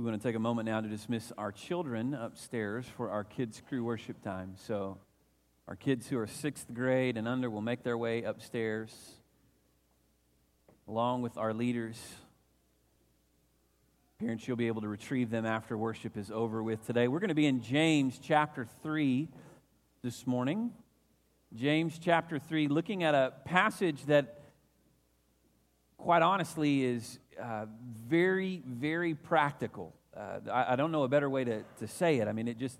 We want to take a moment now to dismiss our children upstairs for our kids' crew worship time. So, our kids who are sixth grade and under will make their way upstairs along with our leaders. Parents, you'll be able to retrieve them after worship is over with today. We're going to be in James chapter 3 this morning. James chapter 3, looking at a passage that, quite honestly, is uh, very, very practical. Uh, I, I, don't know a better way to, to say it. I mean, it just,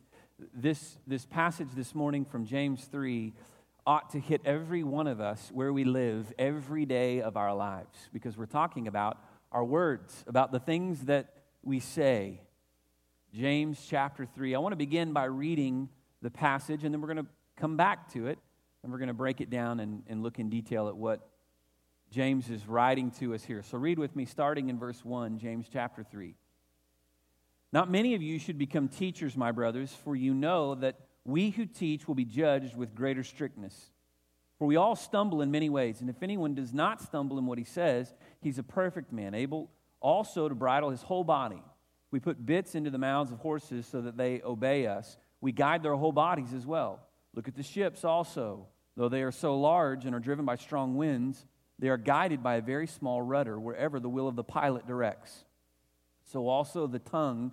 this, this passage this morning from James 3 ought to hit every one of us where we live every day of our lives because we're talking about our words, about the things that we say. James chapter 3. I want to begin by reading the passage, and then we're going to come back to it, and we're going to break it down and, and look in detail at what James is writing to us here. So read with me, starting in verse 1, James chapter 3. Not many of you should become teachers, my brothers, for you know that we who teach will be judged with greater strictness. For we all stumble in many ways, and if anyone does not stumble in what he says, he's a perfect man, able also to bridle his whole body. We put bits into the mouths of horses so that they obey us. We guide their whole bodies as well. Look at the ships also. Though they are so large and are driven by strong winds, they are guided by a very small rudder wherever the will of the pilot directs. So also the tongue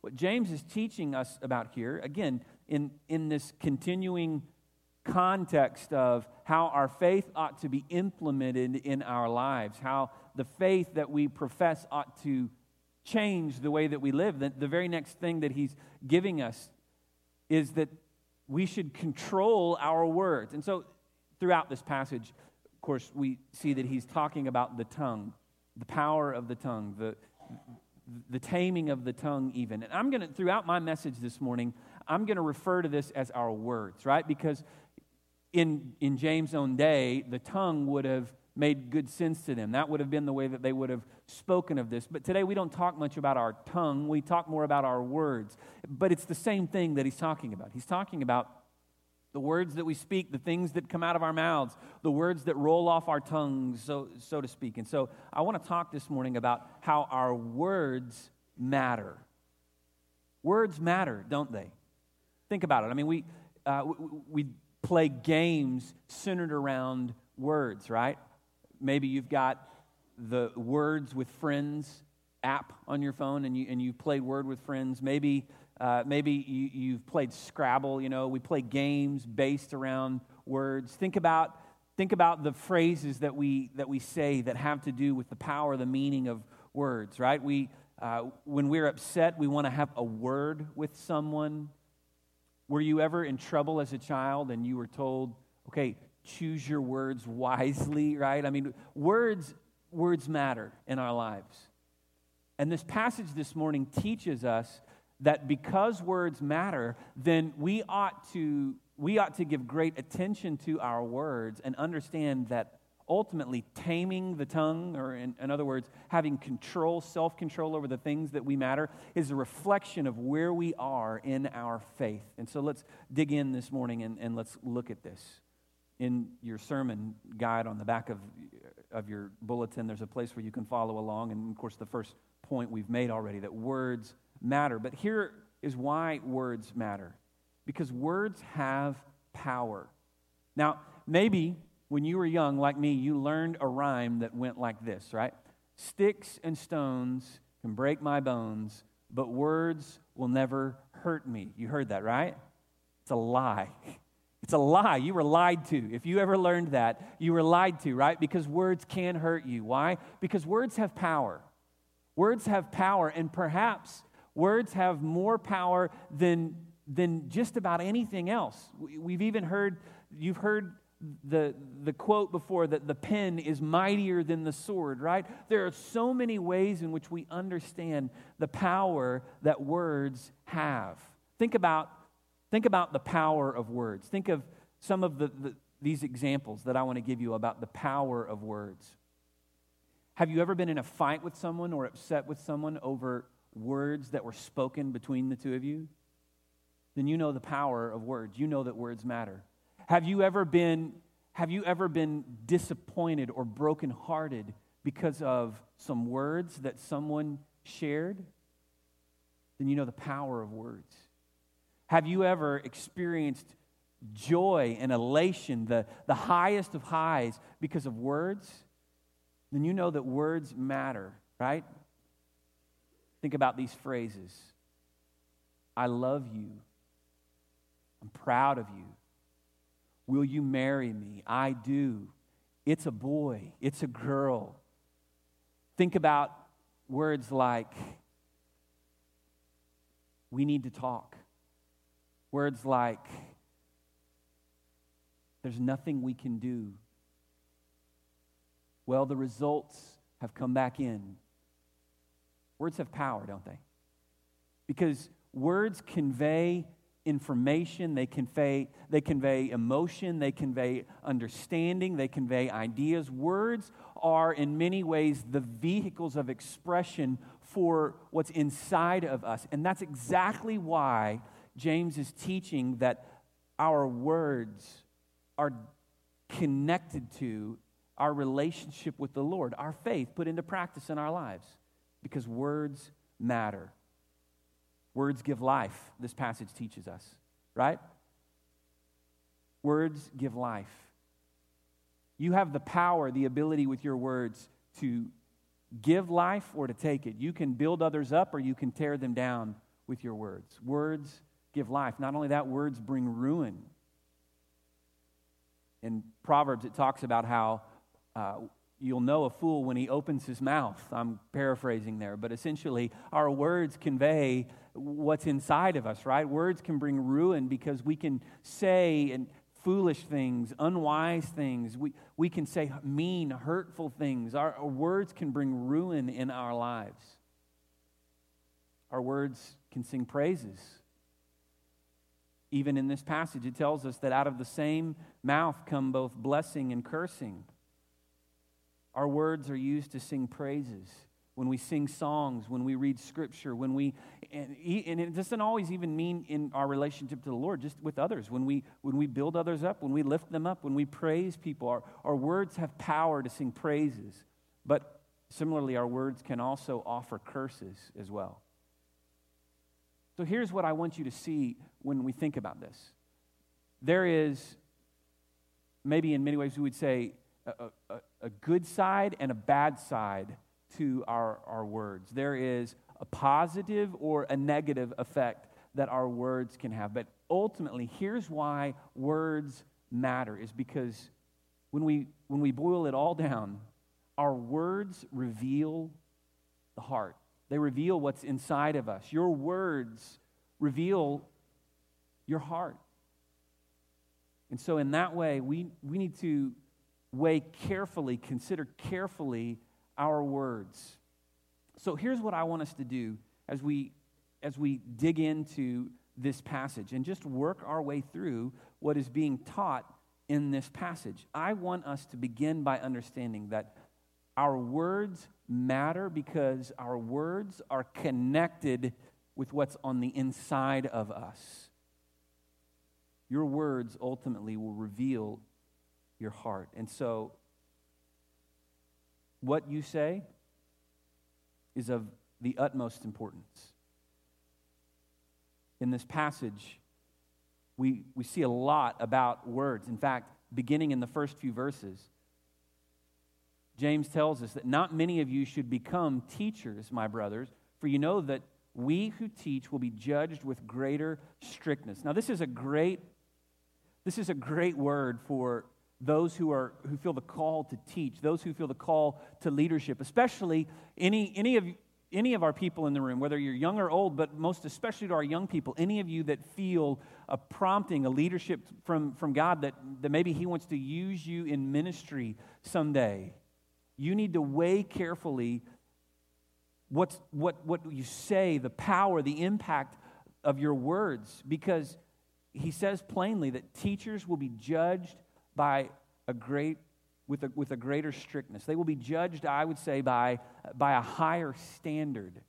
what James is teaching us about here, again, in, in this continuing context of how our faith ought to be implemented in our lives, how the faith that we profess ought to change the way that we live. The, the very next thing that he's giving us is that we should control our words. And so, throughout this passage, of course, we see that he's talking about the tongue, the power of the tongue, the, the taming of the tongue, even. And I'm going to, throughout my message this morning, I'm going to refer to this as our words, right? Because in, in James' own day, the tongue would have made good sense to them. That would have been the way that they would have spoken of this. But today we don't talk much about our tongue, we talk more about our words. But it's the same thing that he's talking about. He's talking about the words that we speak, the things that come out of our mouths, the words that roll off our tongues, so, so to speak. And so I want to talk this morning about how our words matter. Words matter, don't they? Think about it. I mean, we, uh, we, we play games centered around words, right? Maybe you've got the Words with Friends app on your phone and you, and you played Word with Friends. Maybe, uh, maybe you, you've played Scrabble. You know, we play games based around words. Think about, think about the phrases that we, that we say that have to do with the power, the meaning of words, right? We, uh, when we're upset, we want to have a word with someone. Were you ever in trouble as a child and you were told, okay, choose your words wisely, right? I mean, words, words matter in our lives. And this passage this morning teaches us that because words matter, then we ought to, we ought to give great attention to our words and understand that ultimately taming the tongue, or in, in other words, having control, self control over the things that we matter, is a reflection of where we are in our faith. And so let's dig in this morning and, and let's look at this in your sermon guide on the back of, of your bulletin, there's a place where you can follow along. And of course, the first point we've made already that words matter. But here is why words matter because words have power. Now, maybe when you were young, like me, you learned a rhyme that went like this, right? Sticks and stones can break my bones, but words will never hurt me. You heard that, right? It's a lie. It's a lie. You were lied to. If you ever learned that, you were lied to, right? Because words can hurt you. Why? Because words have power. Words have power, and perhaps words have more power than, than just about anything else. We've even heard, you've heard the, the quote before that the pen is mightier than the sword, right? There are so many ways in which we understand the power that words have. Think about, think about the power of words. Think of some of the, the these examples that I want to give you about the power of words. Have you ever been in a fight with someone or upset with someone over words that were spoken between the two of you? Then you know the power of words. You know that words matter. Have you ever been, have you ever been disappointed or brokenhearted because of some words that someone shared? Then you know the power of words. Have you ever experienced joy and elation, the, the highest of highs, because of words? Then you know that words matter, right? Think about these phrases I love you. I'm proud of you. Will you marry me? I do. It's a boy, it's a girl. Think about words like, we need to talk. Words like, there's nothing we can do. Well, the results have come back in. Words have power, don't they? Because words convey information, they convey, they convey emotion, they convey understanding, they convey ideas. Words are, in many ways, the vehicles of expression for what's inside of us. And that's exactly why James is teaching that our words are connected to our relationship with the Lord, our faith put into practice in our lives, because words matter. Words give life, this passage teaches us, right? Words give life. You have the power, the ability with your words to give life or to take it. You can build others up or you can tear them down with your words. Words give life. Not only that, words bring ruin. In Proverbs, it talks about how uh, you'll know a fool when he opens his mouth. I'm paraphrasing there, but essentially, our words convey what's inside of us, right? Words can bring ruin because we can say and foolish things, unwise things. We, we can say mean, hurtful things. Our, our words can bring ruin in our lives. Our words can sing praises. Even in this passage, it tells us that out of the same mouth come both blessing and cursing. Our words are used to sing praises. When we sing songs, when we read scripture, when we, and, and it doesn't always even mean in our relationship to the Lord, just with others. When we, when we build others up, when we lift them up, when we praise people, our, our words have power to sing praises. But similarly, our words can also offer curses as well. So here's what I want you to see when we think about this there is, maybe in many ways, we would say, a, a, a good side and a bad side to our, our words. There is a positive or a negative effect that our words can have. But ultimately, here's why words matter is because when we, when we boil it all down, our words reveal the heart. They reveal what's inside of us. Your words reveal your heart. And so, in that way, we, we need to weigh carefully, consider carefully our words. So here's what I want us to do as we as we dig into this passage and just work our way through what is being taught in this passage. I want us to begin by understanding that our words matter because our words are connected with what's on the inside of us. Your words ultimately will reveal your heart. And so, what you say is of the utmost importance. In this passage, we, we see a lot about words. In fact, beginning in the first few verses, James tells us that not many of you should become teachers, my brothers, for you know that we who teach will be judged with greater strictness. Now, this is a great, this is a great word for those who, are, who feel the call to teach, those who feel the call to leadership, especially any, any, of, any of our people in the room, whether you're young or old, but most especially to our young people, any of you that feel a prompting, a leadership from, from God that, that maybe He wants to use you in ministry someday, you need to weigh carefully what's, what, what you say, the power, the impact of your words, because He says plainly that teachers will be judged by a great with a, with a greater strictness. They will be judged, I would say, by, by a higher standard.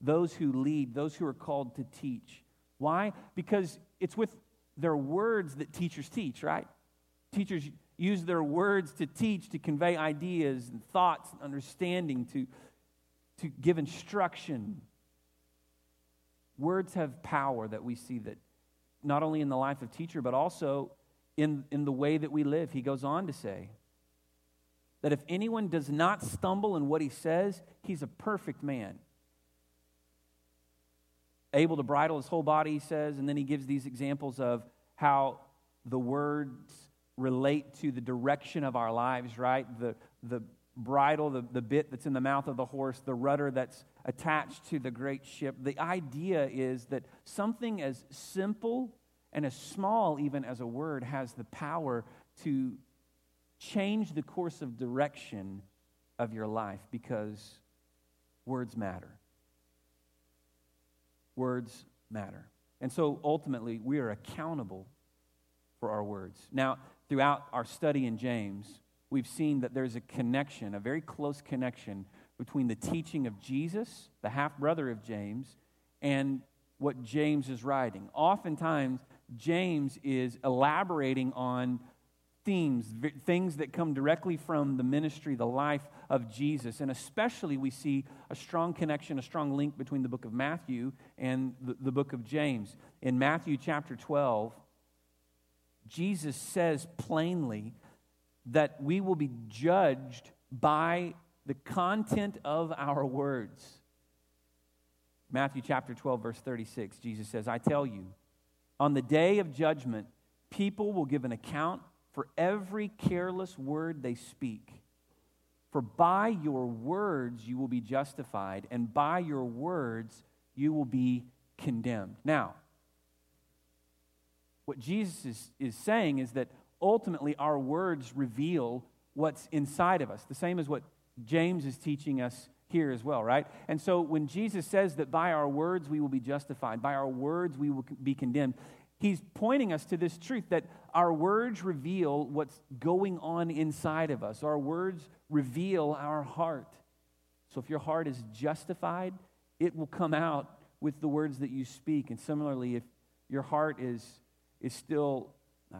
Those who lead, those who are called to teach. Why? Because it's with their words that teachers teach, right? Teachers use their words to teach, to convey ideas and thoughts and understanding, to, to give instruction. Words have power that we see that not only in the life of teacher, but also in, in the way that we live. He goes on to say that if anyone does not stumble in what he says, he's a perfect man. Able to bridle his whole body, he says, and then he gives these examples of how the words relate to the direction of our lives, right? The, the bridle, the, the bit that's in the mouth of the horse, the rudder that's attached to the great ship. The idea is that something as simple and as small, even as a word, has the power to change the course of direction of your life because words matter. Words matter. And so ultimately, we are accountable for our words. Now, throughout our study in James, we've seen that there's a connection, a very close connection between the teaching of Jesus, the half brother of James, and what James is writing. Oftentimes, James is elaborating on themes, things that come directly from the ministry, the life of Jesus. And especially, we see a strong connection, a strong link between the book of Matthew and the, the book of James. In Matthew chapter 12, Jesus says plainly that we will be judged by the content of our words. Matthew chapter 12, verse 36, Jesus says, I tell you, on the day of judgment, people will give an account for every careless word they speak. For by your words you will be justified, and by your words you will be condemned. Now, what Jesus is, is saying is that ultimately our words reveal what's inside of us, the same as what James is teaching us here as well, right? And so when Jesus says that by our words we will be justified, by our words we will be condemned, he's pointing us to this truth that our words reveal what's going on inside of us. Our words reveal our heart. So if your heart is justified, it will come out with the words that you speak. And similarly, if your heart is, is still uh,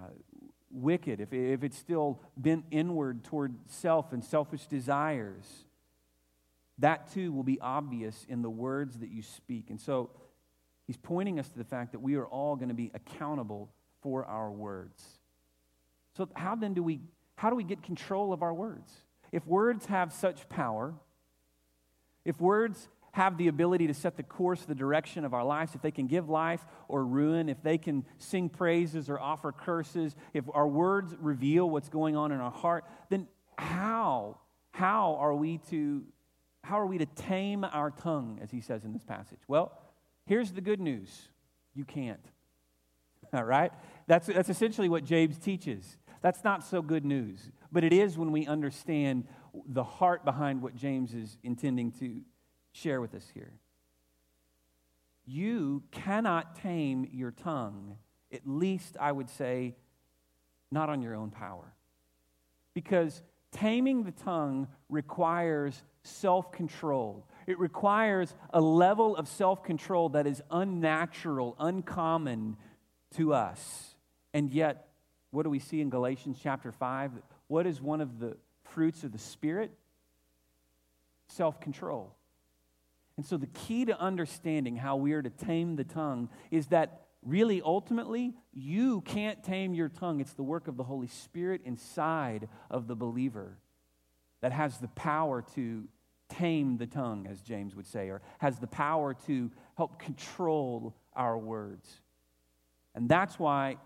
wicked, if, if it's still bent inward toward self and selfish desires, that too will be obvious in the words that you speak. And so he's pointing us to the fact that we are all going to be accountable for our words. So how then do we how do we get control of our words? If words have such power, if words have the ability to set the course, the direction of our lives, if they can give life or ruin, if they can sing praises or offer curses, if our words reveal what's going on in our heart, then how, how are we to how are we to tame our tongue, as he says in this passage? Well, here's the good news you can't. All right? That's, that's essentially what James teaches. That's not so good news, but it is when we understand the heart behind what James is intending to share with us here. You cannot tame your tongue, at least I would say, not on your own power. Because taming the tongue requires self control. It requires a level of self control that is unnatural, uncommon to us. And yet, what do we see in Galatians chapter 5? What is one of the fruits of the Spirit? Self control. And so, the key to understanding how we are to tame the tongue is that really, ultimately, you can't tame your tongue. It's the work of the Holy Spirit inside of the believer that has the power to tame the tongue, as James would say, or has the power to help control our words. And that's why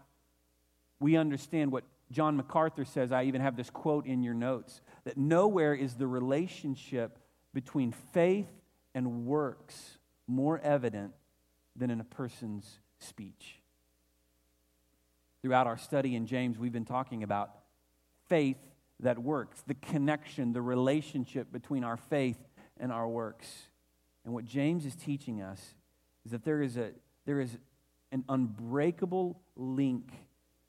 we understand what John MacArthur says. I even have this quote in your notes that nowhere is the relationship between faith and works more evident than in a person's speech. Throughout our study in James, we've been talking about faith that works, the connection, the relationship between our faith and our works. And what James is teaching us is that there is, a, there is an unbreakable link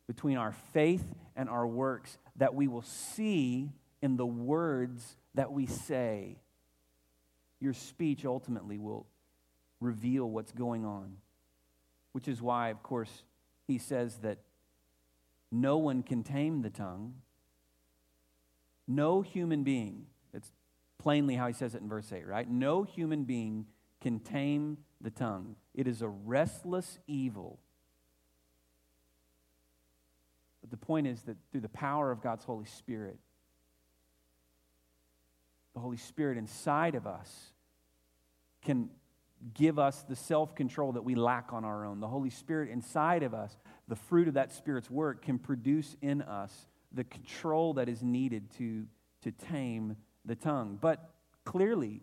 between our faith and our works that we will see in the words that we say. Your speech ultimately will reveal what's going on, which is why, of course, he says that no one can tame the tongue. No human being, that's plainly how he says it in verse 8, right? No human being can tame the tongue. It is a restless evil. But the point is that through the power of God's Holy Spirit, the Holy Spirit inside of us can give us the self control that we lack on our own. The Holy Spirit inside of us, the fruit of that Spirit's work, can produce in us the control that is needed to, to tame the tongue. But clearly,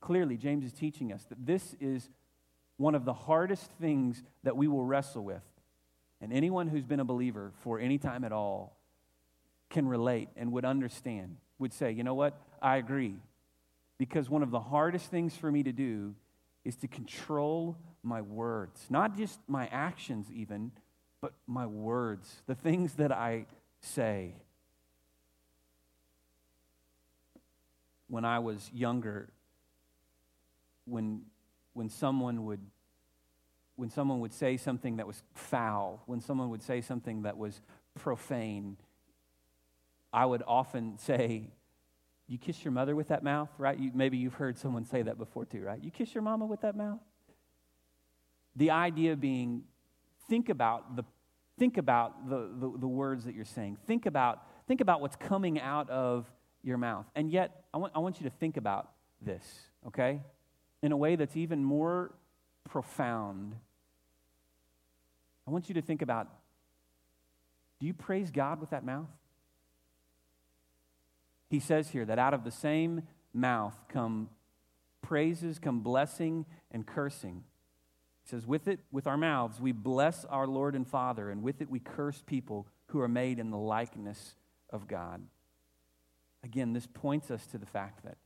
clearly, James is teaching us that this is one of the hardest things that we will wrestle with. And anyone who's been a believer for any time at all can relate and would understand, would say, you know what? I agree. Because one of the hardest things for me to do is to control my words, not just my actions, even, but my words, the things that I say. When I was younger, when, when someone would when someone would say something that was foul, when someone would say something that was profane, I would often say, You kiss your mother with that mouth, right? You, maybe you've heard someone say that before too, right? You kiss your mama with that mouth? The idea being, think about the think about the, the, the, words that you're saying. Think about, think about what's coming out of your mouth. And yet, I want, I want you to think about this, okay? In a way that's even more profound. I want you to think about do you praise God with that mouth? He says here that out of the same mouth come praises, come blessing, and cursing. He says, With it, with our mouths, we bless our Lord and Father, and with it we curse people who are made in the likeness of God. Again, this points us to the fact that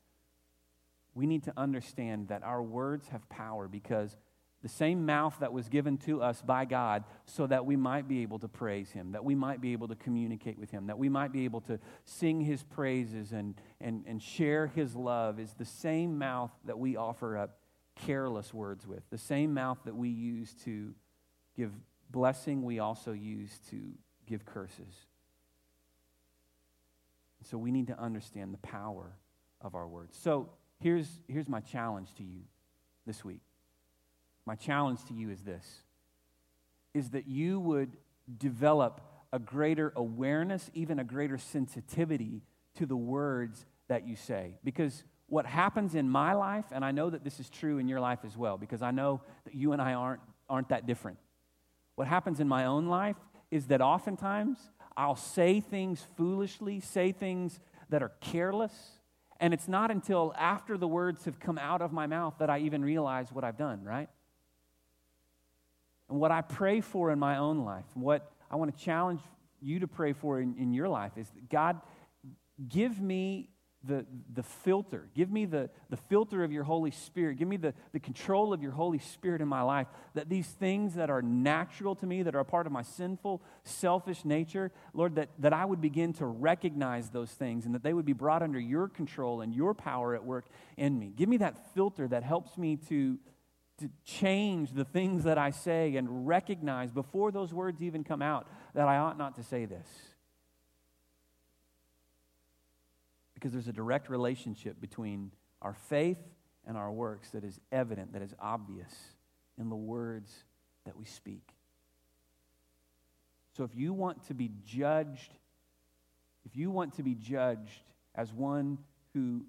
we need to understand that our words have power because the same mouth that was given to us by God so that we might be able to praise Him, that we might be able to communicate with Him, that we might be able to sing His praises and, and, and share His love is the same mouth that we offer up careless words with. The same mouth that we use to give blessing, we also use to give curses. So we need to understand the power of our words. So here's, here's my challenge to you this week. My challenge to you is this is that you would develop a greater awareness, even a greater sensitivity to the words that you say. Because what happens in my life, and I know that this is true in your life as well, because I know that you and I aren't, aren't that different. What happens in my own life is that oftentimes I'll say things foolishly, say things that are careless, and it's not until after the words have come out of my mouth that I even realize what I've done, right? And what I pray for in my own life, what I want to challenge you to pray for in, in your life is that God, give me the, the filter. Give me the, the filter of your Holy Spirit. Give me the, the control of your Holy Spirit in my life. That these things that are natural to me, that are a part of my sinful, selfish nature, Lord, that, that I would begin to recognize those things and that they would be brought under your control and your power at work in me. Give me that filter that helps me to, to change the things that I say and recognize before those words even come out that I ought not to say this. Because there's a direct relationship between our faith and our works that is evident, that is obvious in the words that we speak. So if you want to be judged, if you want to be judged as one who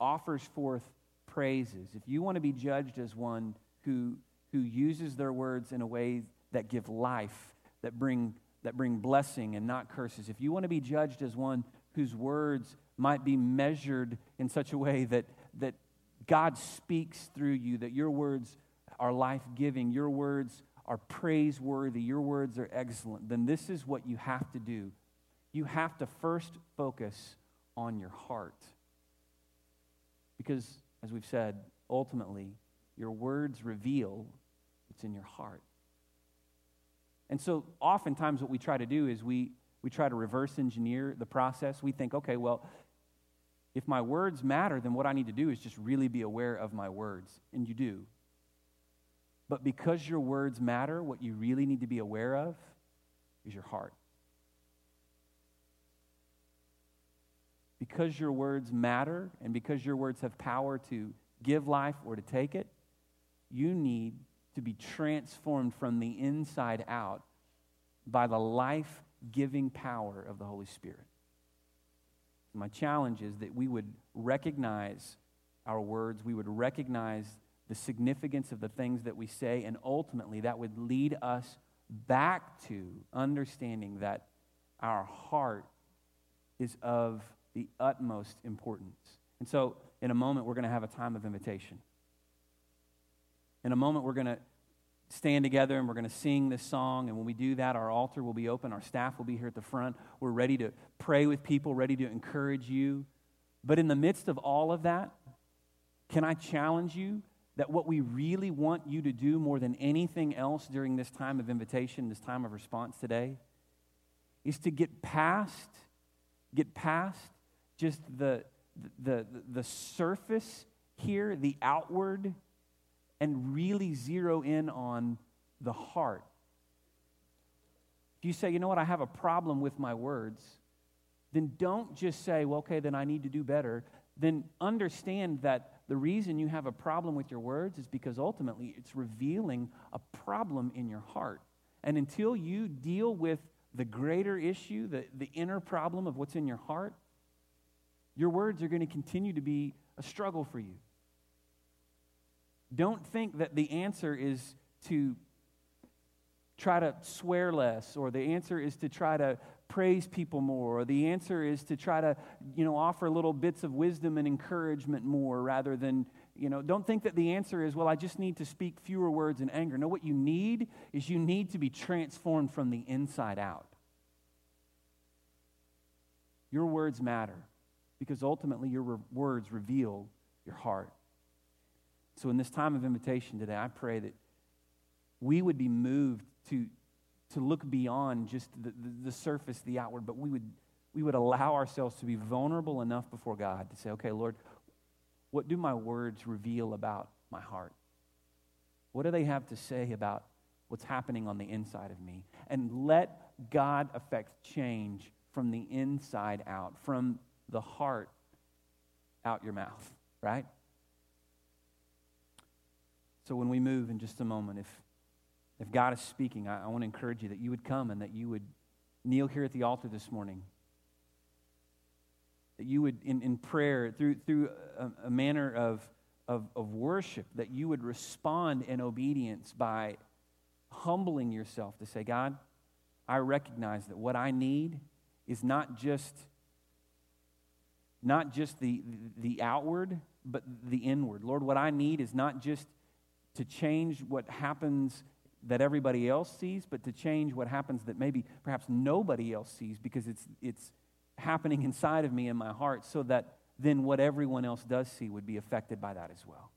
offers forth praises, if you want to be judged as one who, who uses their words in a way that give life, that bring, that bring blessing and not curses, if you want to be judged as one whose words might be measured in such a way that, that God speaks through you, that your words are life giving, your words are praiseworthy, your words are excellent, then this is what you have to do. You have to first focus on your heart. Because, as we've said, ultimately, your words reveal what's in your heart. And so, oftentimes, what we try to do is we, we try to reverse engineer the process. We think, okay, well, if my words matter, then what I need to do is just really be aware of my words. And you do. But because your words matter, what you really need to be aware of is your heart. Because your words matter and because your words have power to give life or to take it, you need to be transformed from the inside out by the life giving power of the Holy Spirit. My challenge is that we would recognize our words, we would recognize the significance of the things that we say, and ultimately that would lead us back to understanding that our heart is of the utmost importance. And so, in a moment, we're going to have a time of invitation. In a moment, we're going to stand together and we're going to sing this song. And when we do that, our altar will be open. Our staff will be here at the front. We're ready to pray with people, ready to encourage you. But in the midst of all of that, can I challenge you that what we really want you to do more than anything else during this time of invitation, this time of response today, is to get past, get past just the, the, the, surface here, the outward, and really zero in on the heart. If you say, you know what, I have a problem with my words, then don't just say, well, okay, then I need to do better. Then understand that the reason you have a problem with your words is because ultimately it's revealing a problem in your heart. And until you deal with the greater issue, the, the inner problem of what's in your heart, your words are going to continue to be a struggle for you. Don't think that the answer is to try to swear less, or the answer is to try to praise people more, or the answer is to try to, you know, offer little bits of wisdom and encouragement more rather than, you know, don't think that the answer is, well, I just need to speak fewer words in anger. No, what you need is you need to be transformed from the inside out. Your words matter because ultimately your re- words reveal your heart. So, in this time of invitation today, I pray that we would be moved to, to look beyond just the, the, the, surface, the outward, but we would, we would allow ourselves to be vulnerable enough before God to say, okay, Lord, what do my words reveal about my heart? What do they have to say about what's happening on the inside of me? And let God affect change from the inside out, from the heart out your mouth, right? So when we move in just a moment, if if God is speaking, I, I want to encourage you that you would come and that you would kneel here at the altar this morning. That you would, in, in prayer, through, through a, a manner of, of, of worship, that you would respond in obedience by humbling yourself to say, God, I recognize that what I need is not just not just the, the outward, but the inward. Lord, what I need is not just to change what happens that everybody else sees, but to change what happens that maybe perhaps nobody else sees because it's, it's happening inside of me in my heart so that then what everyone else does see would be affected by that as well.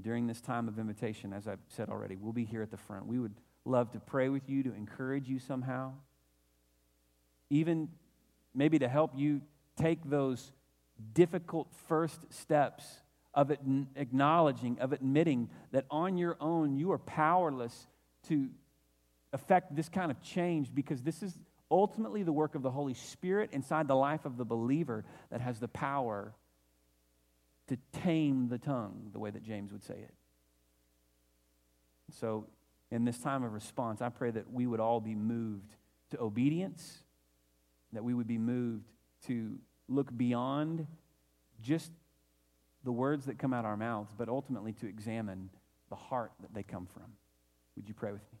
During this time of invitation, as I've said already, we'll be here at the front. We would love to pray with you, to encourage you somehow, even maybe to help you take those difficult first steps of acknowledging, of admitting that on your own you are powerless to affect this kind of change because this is ultimately the work of the Holy Spirit inside the life of the believer that has the power to tame the tongue, the way that James would say it. So, in this time of response, I pray that we would all be moved to obedience, that we would be moved to look beyond just the words that come out our mouths, but ultimately to examine the heart that they come from. Would you pray with me?